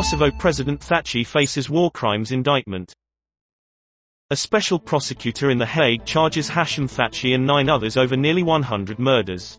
Kosovo President Thaçi faces war crimes indictment. A special prosecutor in The Hague charges Hashim Thaçi and nine others over nearly 100 murders.